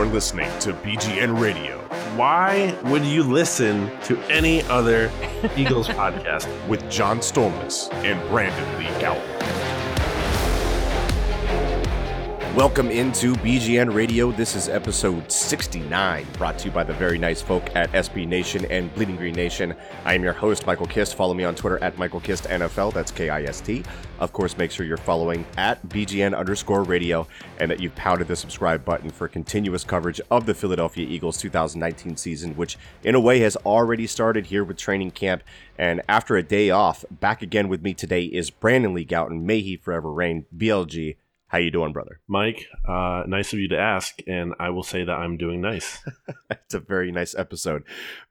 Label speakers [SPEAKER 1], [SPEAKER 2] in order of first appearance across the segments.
[SPEAKER 1] You're listening to BGN Radio
[SPEAKER 2] Why would you listen to any other Eagles podcast?
[SPEAKER 1] with John Stolnis and Brandon Lee Gowton.
[SPEAKER 3] Welcome into BGN Radio. This is episode 69, brought to you by the very nice folk at SB Nation and Bleeding Green Nation. I am your host, Michael Kist. Follow me on Twitter at Michael Kist NFL. That's K I S T. Of course, make sure you're following at BGN underscore radio and that you've pounded the subscribe button for continuous coverage of the Philadelphia Eagles 2019 season, which in a way has already started here with training camp. And after a day off, back again with me today is Brandon Lee Gowton. May he forever reign. BLG. How you doing, brother?
[SPEAKER 2] Mike, uh, nice of you to ask, and I will say that I'm doing nice.
[SPEAKER 3] It's a very nice episode.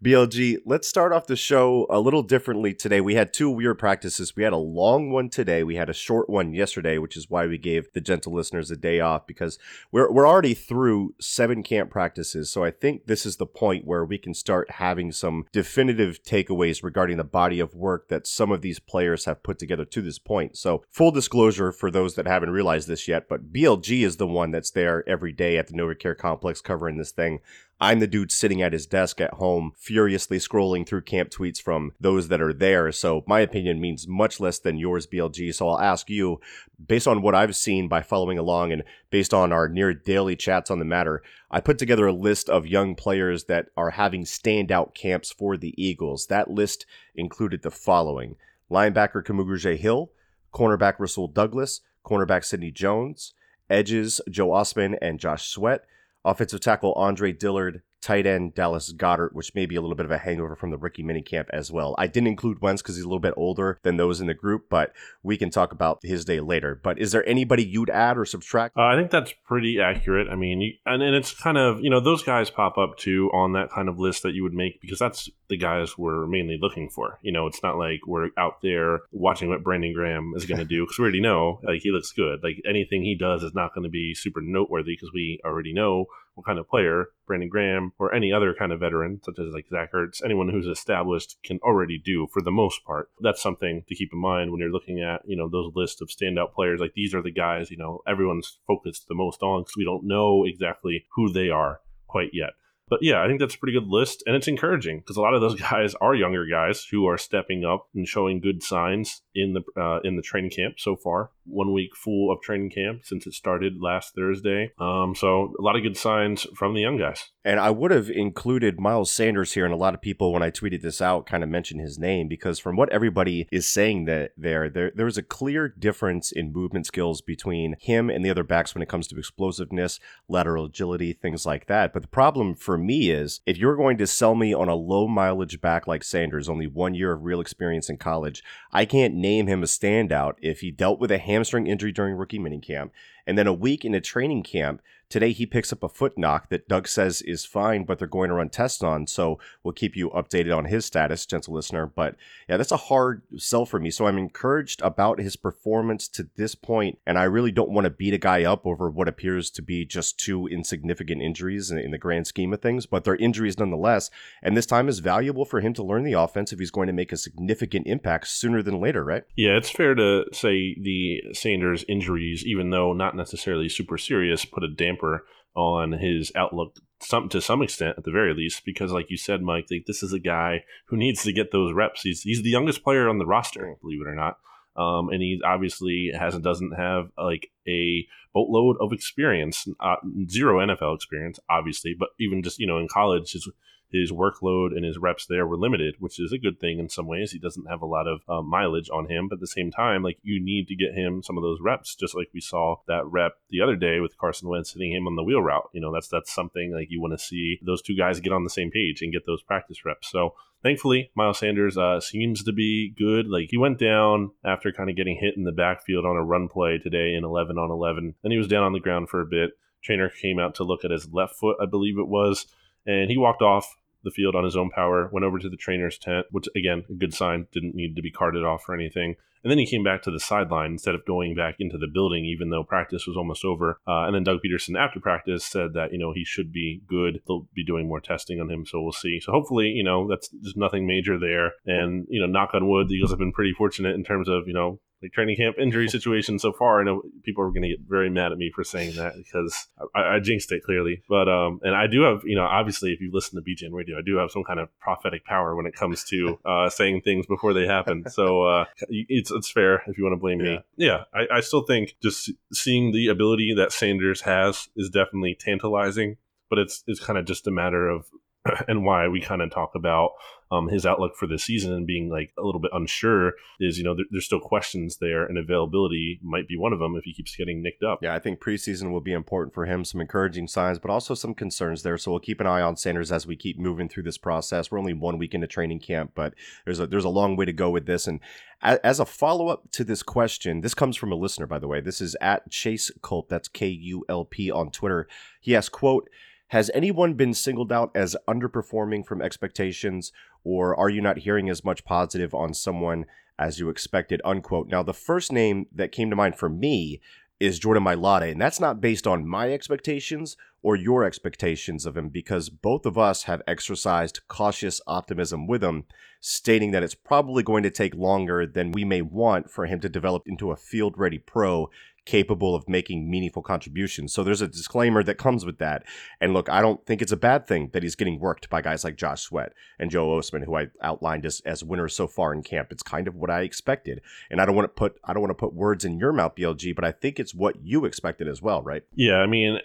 [SPEAKER 3] BLG, let's start off the show a little differently today. We had two weird practices. We had a long one today. We had a short one yesterday, which is why we gave the gentle listeners a day off because we're, we're already through seven camp practices. So I think this is the point where we can start having some definitive takeaways regarding the body of work that some of these players have put together to this point. So, full disclosure for those that haven't realized this yet, but BLG is the one that's there every day at the NovaCare complex covering this thing. I'm the dude sitting at his desk at home, furiously scrolling through camp tweets from those that are there. So my opinion means much less than yours, BLG. So I'll ask you, based on what I've seen by following along and based on our near daily chats on the matter, I put together a list of young players that are having standout camps for the Eagles. That list included the following linebacker Kamu Grugier-Hill, cornerback Rasul Douglas, cornerback Sidney Jones, edges Joe Ostman and Josh Sweat, offensive tackle Andre Dillard, tight end Dallas Goedert, which may be a little bit of a hangover from the rookie minicamp as well. I didn't include Wentz because he's a little bit older than those in the group, but we can talk about his day later. But is there anybody you'd add or subtract?
[SPEAKER 2] Uh, I think that's pretty accurate. I mean, you, and, and it's kind of, you know, those guys pop up too on that kind of list that you would make because that's the guys we're mainly looking for. You know, it's not like we're out there watching what Brandon Graham is going to do because we already know, like, he looks good. Like, anything he does is not going to be super noteworthy because we already know what kind of player Brandon Graham or any other kind of veteran, such as like Zach Ertz, anyone who's established can already do for the most part. That's something to keep in mind when you're looking at, you know, those lists of standout players. Like these are the guys, you know, everyone's focused the most on because we don't know exactly who they are quite yet. But yeah, I think that's a pretty good list, and it's encouraging because a lot of those guys are younger guys who are stepping up and showing good signs in the uh, in the training camp so far. One week full of training camp since it started last Thursday. Um, so a lot of good signs from the young guys.
[SPEAKER 3] And I would have included Miles Sanders here, and a lot of people, when I tweeted this out, kind of mentioned his name because from what everybody is saying that there, there there was a clear difference in movement skills between him and the other backs when it comes to explosiveness, lateral agility, things like that. But the problem for me is if you're going to sell me on a low mileage back like Sanders, only one year of real experience in college, I can't name him a standout if he dealt with a hamstring injury during rookie minicamp and then a week in a training camp. Today he picks up a foot knock that Doug says is fine, but they're going to run tests on. So we'll keep you updated on his status, gentle listener. But yeah, that's a hard sell for me. So I'm encouraged about his performance to this point, and I really don't want to beat a guy up over what appears to be just two insignificant injuries in, the grand scheme of things, but they're injuries nonetheless. And this time is valuable for him to learn the offense if he's going to make a significant impact sooner than later, right?
[SPEAKER 2] Yeah, it's fair to say the Sanders injuries, even though not necessarily super serious, put a damper on his outlook some to some extent at the very least because like you said mike like, this is a guy who needs to get those reps. He's, he's the youngest player on the roster believe it or not um, and he obviously hasn't doesn't have like a boatload of experience uh, zero nfl experience obviously but even just you know in college his his workload and his reps there were limited, which is a good thing in some ways. He doesn't have a lot of um, mileage on him, but at the same time, like you need to get him some of those reps, just like we saw that rep the other day with Carson Wentz hitting him on the wheel route. You know, that's that's something like you want to see those two guys get on the same page and get those practice reps. So thankfully, Miles Sanders uh, seems to be good. Like he went down after kind of getting hit in the backfield on a run play today in 11 on 11. Then he was down on the ground for a bit. Trainer came out to look at his left foot, I believe it was, and he walked off the field on his own power, went over to the trainer's tent, which again, a good sign, didn't need to be carted off or anything. And then he came back to the sideline instead of going back into the building, even though practice was almost over. Uh, and then Doug Pederson, after practice, said that, you know, he should be good. They'll be doing more testing on him, so we'll see. So hopefully, you know, that's just nothing major there. And, you know, knock on wood, the Eagles have been pretty fortunate in terms of, you know, like training camp injury situation so far. I know people are going to get very mad at me for saying that because I, I, jinxed it clearly. But um, and I do have you know obviously if you listen to BGN Radio, I do have some kind of prophetic power when it comes to uh, saying things before they happen. So uh, it's it's fair if you want to blame yeah. me. Yeah, I, I still think just seeing the ability that Sanders has is definitely tantalizing, but it's it's kind of just a matter of and why we kind of talk about um, his outlook for the season and being like a little bit unsure is you know there, there's still questions there and availability might be one of them if he keeps getting nicked up.
[SPEAKER 3] Yeah, I think preseason will be important for him. Some encouraging signs, but also some concerns there. So we'll keep an eye on Sanders as we keep moving through this process. We're only one week into training camp, but there's a there's a long way to go with this. And as a follow up to this question, this comes from a listener, by the way. This is at Chase Kulp. That's K U L P on Twitter. He asks, "quote." Has anyone been singled out as underperforming from expectations, or are you not hearing as much positive on someone as you expected? Unquote. Now, the first name that came to mind for me is Jordan Mailata, and that's not based on my expectations or your expectations of him, because both of us have exercised cautious optimism with him, stating that it's probably going to take longer than we may want for him to develop into a field ready pro capable of making meaningful contributions. So there's a disclaimer that comes with that. And look, I don't think it's a bad thing that he's getting worked by guys like Josh Sweat and Joe Ostman, who I outlined as, as winners so far in camp. It's kind of what I expected. And I don't want to put I don't want to put words in your mouth, BLG, but I think it's what you expected as well, right?
[SPEAKER 2] Yeah, I mean,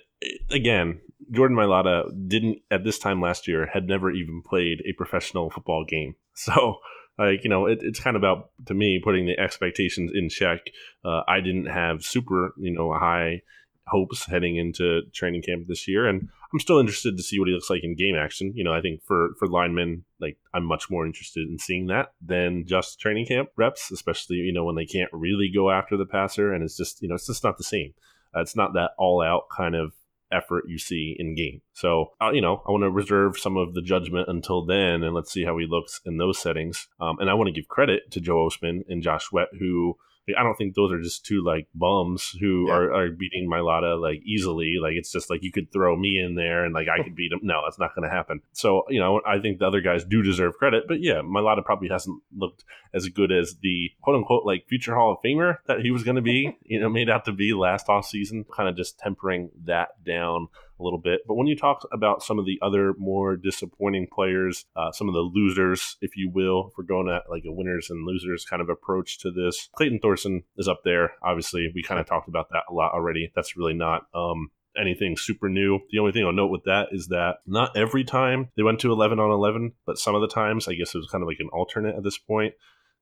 [SPEAKER 2] again, Jordan Mailata didn't at this time last year had never even played a professional football game. So like you know it, it's kind of about to me putting the expectations in check. Uh, i didn't have super you know high hopes heading into training camp this year and i'm still interested to see what he looks like in game action. You know i think for for linemen like i'm much more interested in seeing that than just training camp reps especially you know when they can't really go after the passer and it's just you know it's just not the same. Uh, it's not that all out kind of effort you see in game. So, uh, you know, I want to reserve some of the judgment until then, and let's see how he looks in those settings. Um, and I want to give credit to Joe Ostman and Josh Sweat, who I don't think those are just two like bums who yeah. are, are beating Mailata like easily. Like it's just like you could throw me in there and like I could beat him. No, that's not going to happen. So you know I think the other guys do deserve credit, but yeah, Mailata probably hasn't looked as good as the quote unquote like future Hall of Famer that he was going to be. You know, made out to be last off season. Kind of just tempering that down a little bit. But when you talk about some of the other more disappointing players, uh, some of the losers, if you will, if we're going at like a winners and losers kind of approach to this, Clayton Thorson is up there. Obviously, we kind of talked about that a lot already. That's really not um, anything super new. The only thing I'll note with that is that not every time they went to 11 on 11, but some of the times, I guess it was kind of like an alternate at this point,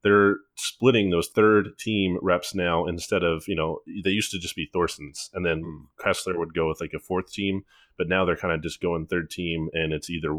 [SPEAKER 2] they're splitting those third team reps now instead of you know they used to just be Thorson's and then mm. Kessler would go with like a fourth team, but now they're kind of just going third team and it's either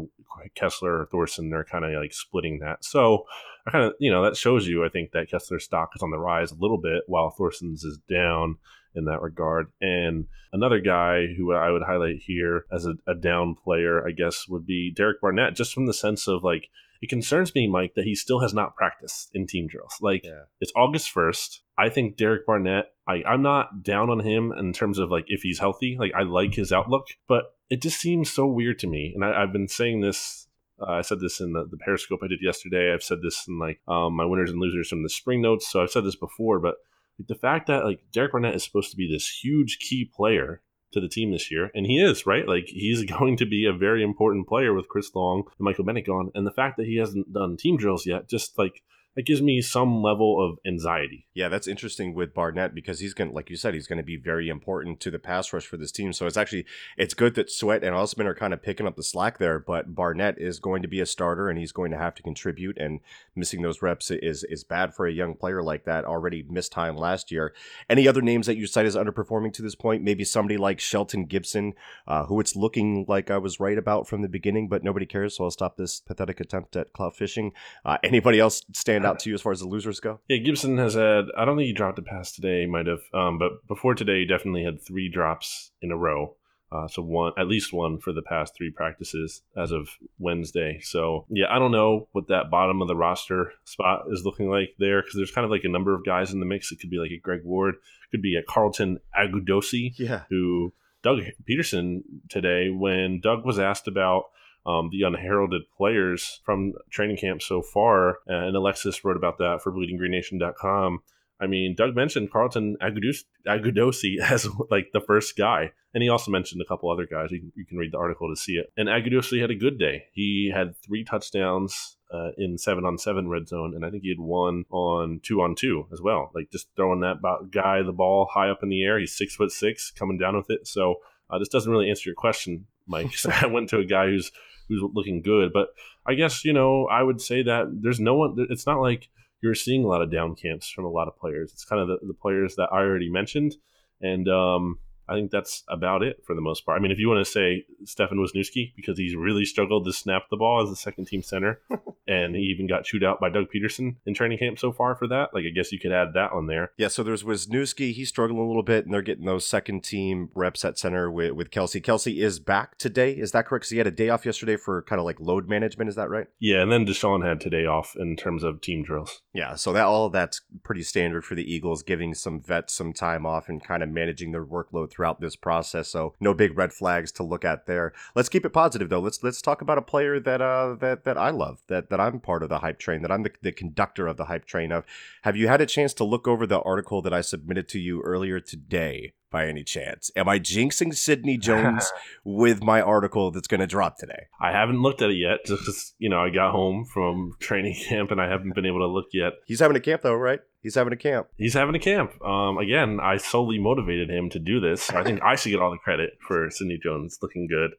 [SPEAKER 2] Kessler or Thorson. They're kind of like splitting that. So I kind of you know that shows you I think that Kessler's stock is on the rise a little bit while Thorson's is down in that regard. And another guy who I would highlight here as a, a down player, I guess, would be Derek Barnett, just from the sense of like it concerns me, Mike, that he still has not practiced in team drills. Like yeah. it's August first. I think Derek Barnett. I, I'm not down on him in terms of like if he's healthy. Like I like his outlook, but it just seems so weird to me. And I, have been saying this. Uh, I said this in the, the Periscope I did yesterday. I've said this in like um, my winners and losers from the spring notes. So I've said this before, but the fact that like Derek Barnett is supposed to be this huge key player to the team this year, and he is right. Like he's going to be a very important player with Chris Long and Michael Bennett gone, and the fact that he hasn't done team drills yet, just like that gives me some level of anxiety.
[SPEAKER 3] Yeah, that's interesting with Barnett because he's going to, like you said, he's going to be very important to the pass rush for this team. So it's actually, it's good that Sweat and Ostman are kind of picking up the slack there, but Barnett is going to be a starter and he's going to have to contribute and missing those reps is, is bad for a young player like that already missed time last year. Any other names that you cite as underperforming to this point? Maybe somebody like Shelton Gibson, uh, who it's looking like I was right about from the beginning, but nobody cares. So I'll stop this pathetic attempt at clout fishing. Uh, anybody else stand out to you as far as the losers go?
[SPEAKER 2] Yeah, Gibson has had. I don't think he dropped a pass today. He might have, um, but before today, he definitely had three drops in a row. Uh, so one, at least one for the past three practices as of Wednesday. So yeah, I don't know what that bottom of the roster spot is looking like there because there's kind of like a number of guys in the mix. It could be like a Greg Ward, could be a Carlton Agudosi,
[SPEAKER 3] yeah,
[SPEAKER 2] who Doug Pederson today when Doug was asked about um, the unheralded players from training camp so far. And Alexis wrote about that for bleedinggreennation.com. I mean, Doug mentioned Carlton Agudosi as like the first guy, and he also mentioned a couple other guys. You, can read the article to see it. And Agudosi had a good day. He had three touchdowns uh, in seven on seven red zone, and I think he had one on two on two as well. Like just throwing that guy the ball high up in the air. He's six foot six, coming down with it. So uh, this doesn't really answer your question, Mike. I went to a guy who's who's looking good, but I guess you know I would say that there's no one. It's not like you're seeing a lot of down camps from a lot of players. It's kind of the, the players that I already mentioned, and um, I think that's about it for the most part. I mean, if you want to say Stefan Wisniewski, because he's really struggled to snap the ball as a second team center, and he even got chewed out by Doug Pederson in training camp so far for that. Like, I guess you could add that one there.
[SPEAKER 3] Yeah, so there's Wisniewski. He's struggling a little bit, and they're getting those second team reps at center with, with Kelsey. Kelce is back today. Is that correct? Because he had a day off yesterday for kind of like load management. Is that right?
[SPEAKER 2] Yeah, and then DeSean had today off in terms of team drills.
[SPEAKER 3] Yeah, so that all that's pretty standard for the Eagles, giving some vets some time off and kind of managing their workload throughout this process process. So no big red flags to look at there. Let's keep it positive though. Let's let's talk about a player that uh that that I love, that that I'm part of the hype train, that I'm the, the conductor of the hype train of. Have you had a chance to look over the article that I submitted to you earlier today? by any chance? Am I jinxing Sidney Jones with my article that's going to drop today?
[SPEAKER 2] I haven't looked at it yet. Just you know, I got home from training camp and I haven't been able to look yet.
[SPEAKER 3] He's having a camp though, right? He's having a camp.
[SPEAKER 2] He's having a camp. Um, again, I solely motivated him to do this. I think I should get all the credit for Sidney Jones looking good,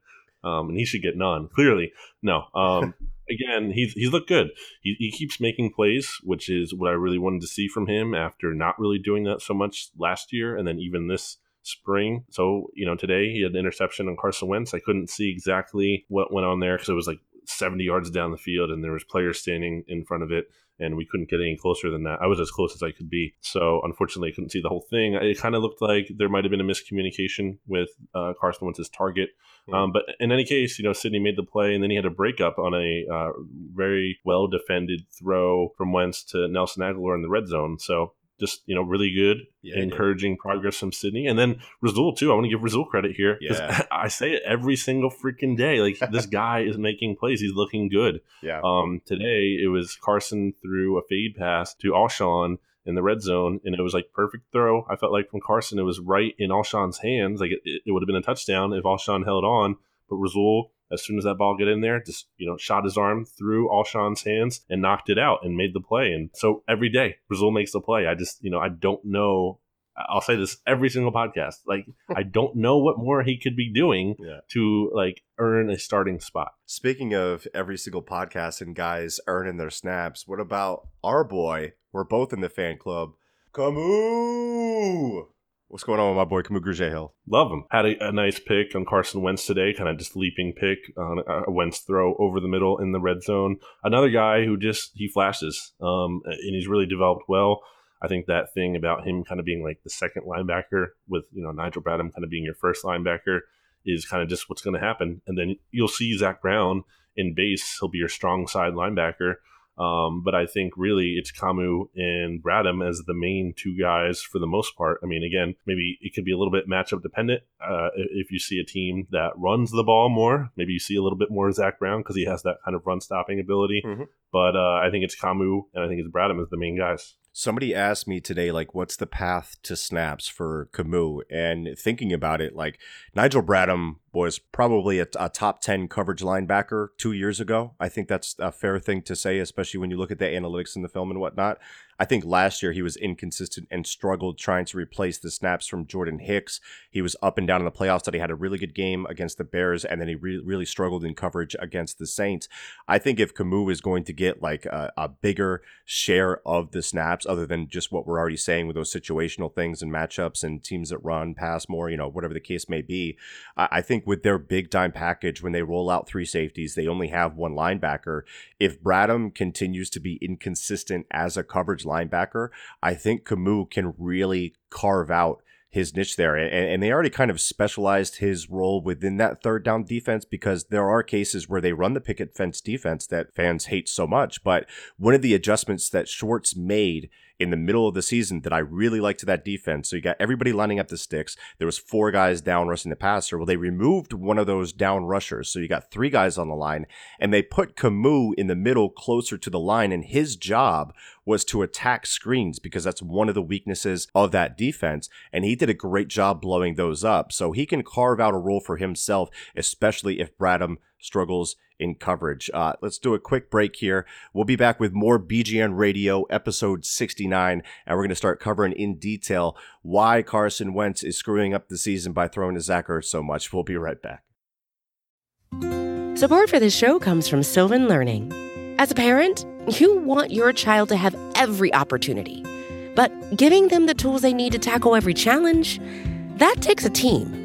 [SPEAKER 2] um, and he should get none. Clearly, no. Um, again, he's he's looked good. He, he keeps making plays, which is what I really wanted to see from him after not really doing that so much last year, and then even this spring. So, you know, today he had an interception on Carson Wentz. I couldn't see exactly what went on there because it was like 70 yards down the field and there was players standing in front of it and we couldn't get any closer than that. I was as close as I could be. So unfortunately, I couldn't see the whole thing. It kind of looked like there might have been a miscommunication with uh, Carson Wentz's target. Mm-hmm. Um, but in any case, you know, Sidney made the play, and then he had a breakup on a uh, very well defended throw from Wentz to Nelson Agholor in the red zone. So just you know really good, yeah, encouraging progress from Sidney, and then Rasul too. I want to give Rasul credit here because yeah. I say it every single freaking day. Like this guy is making plays. He's looking good.
[SPEAKER 3] Yeah.
[SPEAKER 2] Um. Today it was Carson threw a fade pass to Alshon in the red zone, and it was like perfect throw. I felt like from Carson, it was right in Alshon's hands. Like it, it would have been a touchdown if Alshon held on, but Rasul as soon as that ball get in there, just you know, shot his arm through Alshon's hands and knocked it out and made the play. And so every day, Rasul makes the play. I just you know, I don't know. I'll say this every single podcast. Like I don't know what more he could be doing yeah. to like earn a starting spot.
[SPEAKER 3] Speaking of every single podcast and guys earning their snaps, what about our boy? We're both in the fan club. Kamu. What's going on with my boy Kamu Hill?
[SPEAKER 2] Love him. Had a, a, nice pick on Carson Wentz today, kind of just leaping pick on a Wentz throw over the middle in the red zone. Another guy who just he flashes, um, and he's really developed well. I think that thing about him kind of being like the second linebacker with you know Nigel Bradham kind of being your first linebacker is kind of just what's going to happen. And then you'll see Zach Brown in base; he'll be your strong side linebacker. Um, but I think really it's Kamu and Bradham as the main two guys for the most part. I mean, again, maybe it could be a little bit matchup dependent. Uh, if you see a team that runs the ball more, maybe you see a little bit more Zach Brown because he has that kind of run stopping ability. Mm-hmm. But uh, I think it's Kamu and I think it's Bradham as the main guys.
[SPEAKER 3] Somebody asked me today, like, what's the path to snaps for Kamu? And thinking about it, like, Nigel Bradham was probably a, a, top 10 coverage linebacker two years ago. I think that's a fair thing to say, especially when you look at the analytics in the film and whatnot. I think last year he was inconsistent and struggled trying to replace the snaps from Jordan Hicks. He was up and down in the playoffs, that he had a really good game against the Bears, and then he re- really struggled in coverage against the Saints. I think if Kamu is going to get like a, a bigger share of the snaps, other than just what we're already saying with those situational things and matchups and teams that run, pass more, you know, whatever the case may be, I, I think with their big time package, when they roll out three safeties, they only have one linebacker. If Bradham continues to be inconsistent as a coverage linebacker, I think Kamu can really carve out his niche there. And, and, they already kind of specialized his role within that third down defense because there are cases where they run the picket fence defense that fans hate so much. But one of the adjustments that Schwartz made in the middle of the season that I really liked to that defense. So you got everybody lining up the sticks. There was four guys down rushing the passer. Well, they removed one of those down rushers. So you got three guys on the line and they put Kamu in the middle closer to the line and his job was to attack screens because that's one of the weaknesses of that defense. And he did a great job blowing those up. So he can carve out a role for himself, especially if Bradham struggles in coverage. Uh, let's do a quick break here. We'll be back with more BGN Radio episode 69, and we're going to start covering in detail why Carson Wentz is screwing up the season by throwing to Zach Ertz so much. We'll be right back.
[SPEAKER 4] Support for this show comes from Sylvan Learning. As a parent, you want your child to have every opportunity, but giving them the tools they need to tackle every challenge, that takes a team.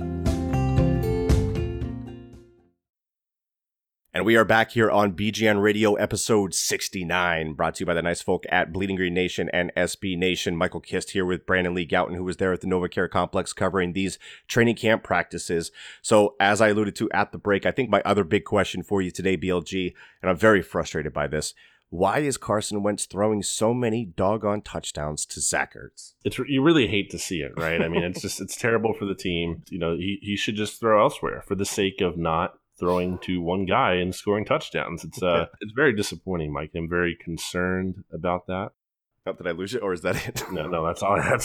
[SPEAKER 3] And we are back here on BGN Radio episode 69, brought to you by the nice folk at Bleeding Green Nation and SB Nation. Michael Kist here with Brandon Lee Gowton, who was there at the NovaCare Complex covering these training camp practices. So, as I alluded to at the break, I think my other big question for you today, BLG, and I'm very frustrated by this. Why is Carson Wentz throwing so many doggone touchdowns to Zach Ertz?
[SPEAKER 2] It's you really hate to see it, right? I mean, it's just it's terrible for the team. You know, he, he should just throw elsewhere for the sake of not throwing to one guy and scoring touchdowns. It's uh, it's very disappointing, Mike. I'm very concerned about that.
[SPEAKER 3] Not did I lose it, or is that it?
[SPEAKER 2] No, no, that's all I have.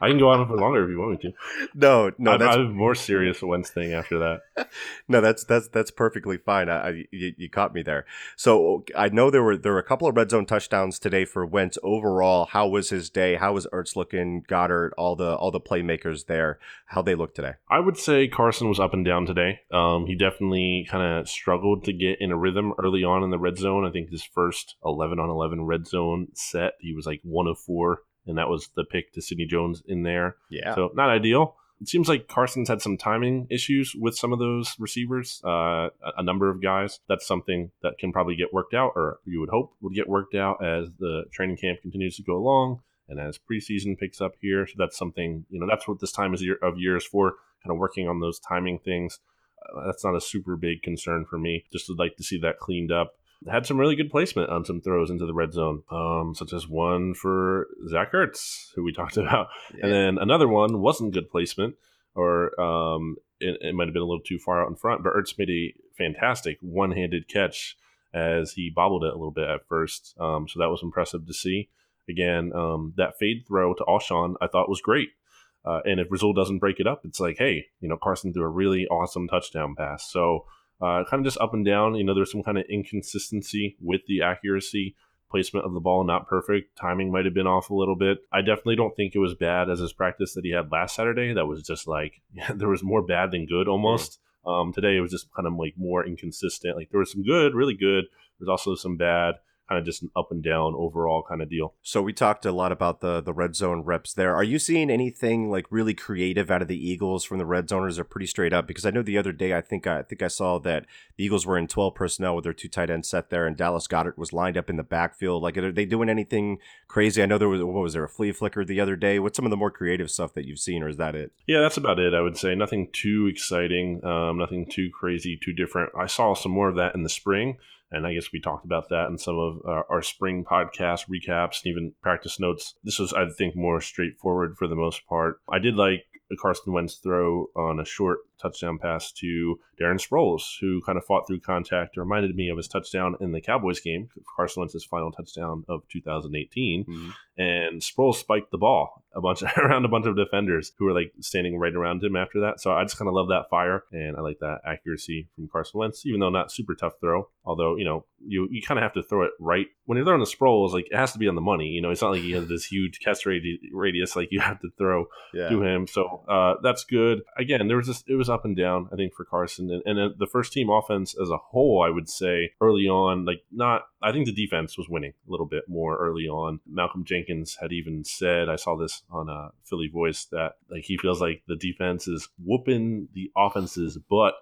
[SPEAKER 2] I can go on for longer if you want me to.
[SPEAKER 3] No, no,
[SPEAKER 2] I, that's I have more serious Wentz thing after that.
[SPEAKER 3] no, that's that's that's perfectly fine. I, I you, you, caught me there. So I know there were there were a couple of red zone touchdowns today for Wentz. Overall, how was his day? How was Ertz looking? Goedert, all the all the playmakers there. How they look today?
[SPEAKER 2] I would say Carson was up and down today. Um, he definitely kind of struggled to get in a rhythm early on in the red zone. I think his first eleven on eleven red zone set, he was like one of four and that was the pick to Sidney Jones in there.
[SPEAKER 3] Yeah.
[SPEAKER 2] So not ideal. It seems like Carson's had some timing issues with some of those receivers, uh, a number of guys. That's something that can probably get worked out, or you would hope would get worked out as the training camp continues to go along and as preseason picks up here. So that's something, you know, that's what this time is year, of years for, kind of working on those timing things. Uh, that's not a super big concern for me. Just would like to see that cleaned up had some really good placement on some throws into the red zone, um, such as one for Zach Ertz, who we talked about, yeah. and then another one wasn't good placement, or um, it, it might have been a little too far out in front. But Ertz made a fantastic one-handed catch as he bobbled it a little bit at first, um, so that was impressive to see. Again, um, that fade throw to Alshon I thought was great. Uh, and if Rasul doesn't break it up, it's like, hey, you know, Carson threw a really awesome touchdown pass. So uh, kind of just up and down. You know, there's some kind of inconsistency with the accuracy. Placement of the ball not perfect. Timing might have been off a little bit. I definitely don't think it was bad as his practice that he had last Saturday. That was just like there was more bad than good almost. Um, today it was just kind of like more inconsistent. Like there was some good, really good. There's also some bad kind of just an up and down overall kind of deal.
[SPEAKER 3] So we talked a lot about the the red zone reps there. Are you seeing anything like really creative out of the Eagles from the red zoners? Are pretty straight up because I know the other day I think I think I saw that the Eagles were in twelve personnel with their two tight ends set there, and Dallas Goedert was lined up in the backfield. Like, are they doing anything crazy? I know there was what was there a flea flicker the other day. What's some of the more creative stuff that you've seen, or is that it?
[SPEAKER 2] Yeah, that's about it. I would say nothing too exciting, um, nothing too crazy, too different. I saw some more of that in the spring. And I guess we talked about that in some of our, our, spring podcast recaps and even practice notes. This was, I think, more straightforward for the most part. I did like Carson Wentz throw on a short touchdown pass to Darren Sproles, who kind of fought through contact. It reminded me of his touchdown in the Cowboys game, Carson Wentz's final touchdown of 2018.
[SPEAKER 3] Mhm.
[SPEAKER 2] And Sproles spiked the ball a bunch around a bunch of defenders who were like standing right around him after that. So I just kind of love that fire and I like that accuracy from Carson Wentz, even though not super tough throw. Although you know you you kind of have to throw it right when you're throwing the Sproles. Like it has to be on the money. You know, it's not like he has this huge catch radius. Like you have to throw
[SPEAKER 3] Yeah.
[SPEAKER 2] to him. So uh, that's good. Again, there was this, it was up and down, I think, for Carson. And, and uh, the first team offense as a whole, I would say early on, like not, I think the defense was winning a little bit more early on. Malcolm Jenkins had even said, I saw this on a Philly voice, that like he feels like the defense is whooping the offense's butt.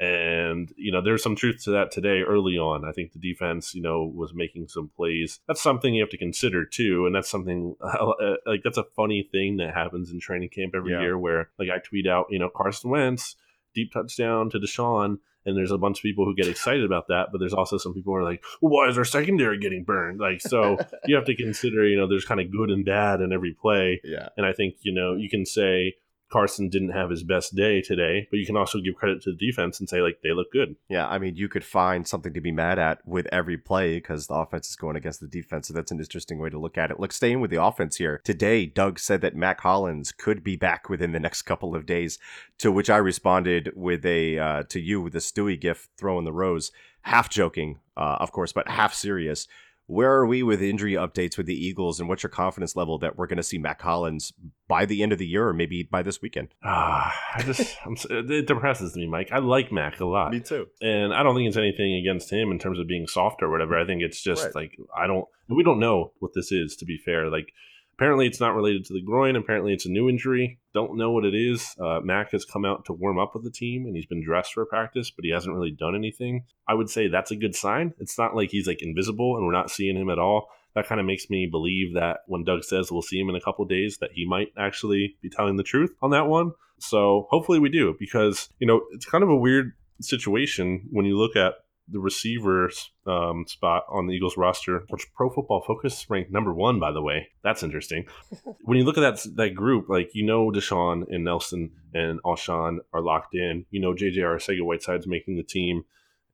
[SPEAKER 2] And, you know, there's some truth to that today early on. I think the defense, you know, was making some plays. That's something you have to consider too. And that's something, uh, like, that's a funny thing that happens in training camp every
[SPEAKER 3] Yeah.
[SPEAKER 2] year where, like, I tweet out, you know, Carson Wentz, deep touchdown to DeSean. And there's a bunch of people who get excited about that, but there's also some people who are like, well, "Why is our secondary getting burned?" Like, so you have to consider, you know, there's kind of good and bad in every play.
[SPEAKER 3] Yeah.
[SPEAKER 2] And I think, you know, you can say Carson didn't have his best day today, but you can also give credit to the defense and say, like, they look good.
[SPEAKER 3] Yeah, I mean, you could find something to be mad at with every play because the offense is going against the defense. So that's an interesting way to look at it. Look, staying with the offense here, today, Doug said that Mac Hollins could be back within the next couple of days, to which I responded with a, uh, to you with a Stewie gif throwing the rose, half joking, uh, of course, but half serious. Where are we with injury updates with the Eagles, and what's your confidence level that we're going to see Mac Hollins by the end of the year, or maybe by this weekend?
[SPEAKER 2] Ah, I just, I'm, it depresses me, Mike. I like Mac a lot.
[SPEAKER 3] Me too.
[SPEAKER 2] and I don't think it's anything against him in terms of being soft or whatever. I think it's just
[SPEAKER 3] Right.
[SPEAKER 2] like I don't. We don't know what this is. To be fair, like apparently it's not related to the groin. Apparently it's a new injury. Don't know what it is. Uh, Mac has come out to warm up with the team and he's been dressed for practice, but he hasn't really done anything. I would say that's a good sign. It's not like he's like invisible and we're not seeing him at all. That kind of makes me believe that when Doug says we'll see him in a couple days, that he might actually be telling the truth on that one. So hopefully we do because you know it's kind of a weird situation when you look at the receivers um, spot on the Eagles roster, which Pro Football Focus ranked number one, by the way. That's interesting. when you look at that that group, like you know, DeSean and Nelson and Alshon are locked in. You know, JJ Arcega Whiteside's making the team.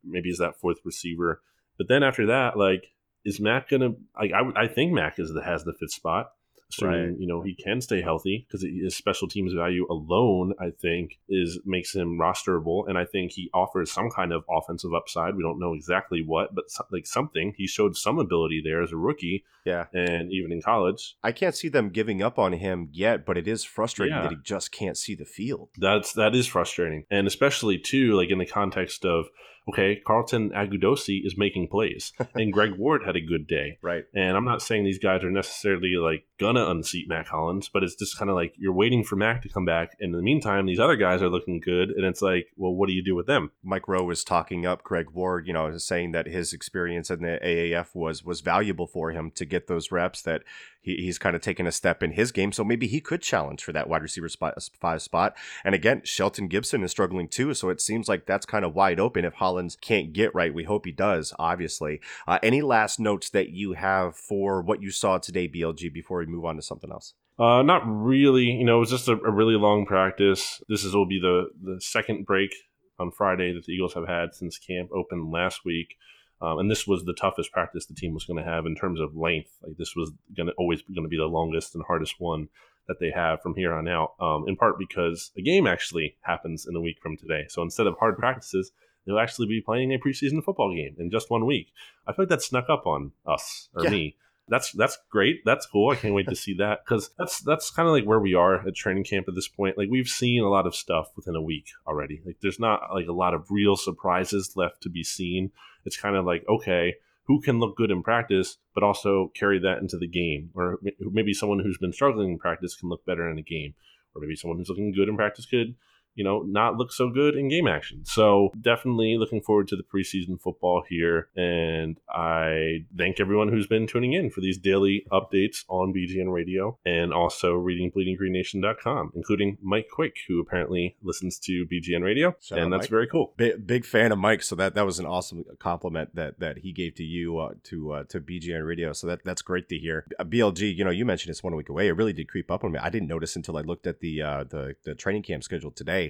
[SPEAKER 2] Maybe he's that fourth receiver. But then after that, like, is Mac gonna? Like, I, I think Mac is the, has the fifth spot assuming
[SPEAKER 3] Right.
[SPEAKER 2] you know he can stay healthy because his special teams value alone i think is makes him rosterable and i think he offers some kind of offensive upside we don't know exactly what but so, like something he showed some ability there as a rookie
[SPEAKER 3] Yeah.
[SPEAKER 2] and even in college
[SPEAKER 3] I can't see them giving up on him yet, but it is frustrating
[SPEAKER 2] Yeah.
[SPEAKER 3] that he just can't see the field.
[SPEAKER 2] that's that is frustrating and especially too like in the context of okay carlton agudosi is making plays and greg ward had a good day
[SPEAKER 3] Right.
[SPEAKER 2] And I'm not saying these guys are necessarily like gonna unseat Mac Hollins, but it's just kind of like you're waiting for Mac to come back. And in the meantime, these other guys are looking good, and it's like, well, what do you do with them?
[SPEAKER 3] Mike Groh was talking up Greg Ward, you know, saying that his experience in the AAF was was valuable for him to get those reps. That he, he's kind of taken a step in his game, so maybe he could challenge for that wide receiver spot, five spot. And again, Shelton Gibson is struggling too, so it seems like that's kind of wide open. If Hollins can't get right, we hope he does. Obviously, uh, any last notes that you have for what you saw today, BLG, before we move on to something else?
[SPEAKER 2] Uh, not really. You know, it was just a, a really long practice. This is will be the the second break on Friday that the Eagles have had since camp opened last week. Um, and this was the toughest practice the team was going to have in terms of length. Like this was going to always going to be the longest and hardest one that they have from here on out. Um, in part because a game actually happens in a week from today. So instead of hard practices, they'll actually be playing a preseason football game in just one week. I feel like that snuck up on us or
[SPEAKER 3] Yeah.
[SPEAKER 2] me that's that's great. That's cool. I can't wait to see that because that's that's kind of like where we are at training camp at this point. Like we've seen a lot of stuff within a week already. Like there's not like a lot of real surprises left to be seen. It's kind of like okay, who can look good in practice but also carry that into the game, or maybe someone who's been struggling in practice can look better in a game, or maybe someone who's looking good in practice could you know, not look so good in game action. So definitely looking forward to the preseason football here. And I thank everyone who's been tuning in for these daily updates on BGN Radio and also reading bleedinggreennation.com, including Mike Quick, who apparently listens to BGN Radio.
[SPEAKER 3] Shout
[SPEAKER 2] and that's
[SPEAKER 3] Mike.
[SPEAKER 2] very cool.
[SPEAKER 3] Big, big fan of Mike, so that that was an awesome compliment that that he gave to you uh, to uh, to BGN Radio. So that that's great to hear. Uh, BLG, you know, you mentioned it's one week away. It really did creep up on me. I didn't notice until I looked at the uh, the the training camp schedule today.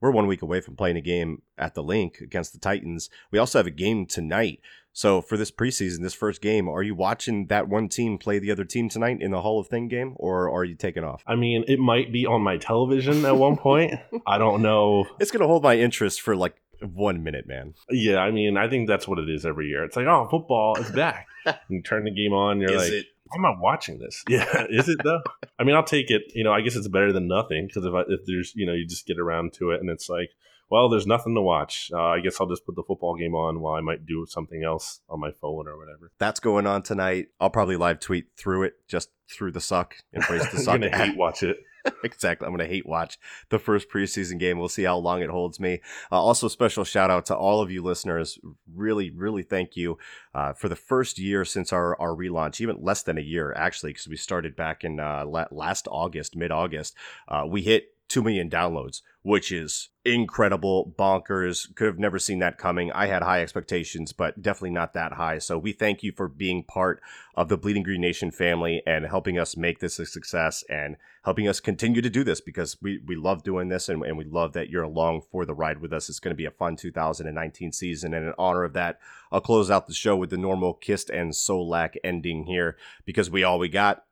[SPEAKER 3] We're one week away from playing a game at the Linc against the Titans. We also have a game tonight. So for this preseason, this first game, are you watching that one team play the other team tonight in the Hall of Fame game, or are you taking off?
[SPEAKER 2] I mean, it might be on my television at one point. I don't know.
[SPEAKER 3] It's gonna hold my interest for like one minute, man.
[SPEAKER 2] Yeah, I mean, I think that's what it is every year. It's like, oh, football is back. you turn the game on, you're
[SPEAKER 3] Is
[SPEAKER 2] like,
[SPEAKER 3] it?
[SPEAKER 2] Why am I watching this? Yeah, is it though? I mean, I'll take it. You know, I guess it's better than nothing because if I, if there's you know you just get around to it and it's like, well, there's nothing to watch. Uh, I guess I'll just put the football game on while I might do something else on my phone or whatever.
[SPEAKER 3] That's going on tonight. I'll probably live tweet through it, just through the suck, embrace the
[SPEAKER 2] I'm
[SPEAKER 3] suck.
[SPEAKER 2] gonna hate watch it.
[SPEAKER 3] exactly. I'm going to hate watch the first preseason game. We'll see how long it holds me. Uh, also, special shout out to all of you listeners. Really, really thank you uh, for the first year since our, our relaunch, even less than a year, actually, because we started back in uh, last August, mid August. Uh, we hit 2 million downloads, which is incredible, bonkers. Could have never seen that coming. I had high expectations, but definitely not that high. So we thank you for being part of the Bleeding Green Nation family and helping us make this a success and helping us continue to do this because we, we love doing this and, and we love that you're along for the ride with us. It's going to be a fun 2019 season. And in honor of that, I'll close out the show with the normal Kist and Solak ending here because we all we got,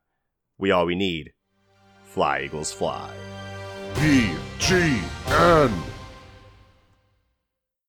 [SPEAKER 3] we all we need. Fly, Eagles, fly.
[SPEAKER 1] BGN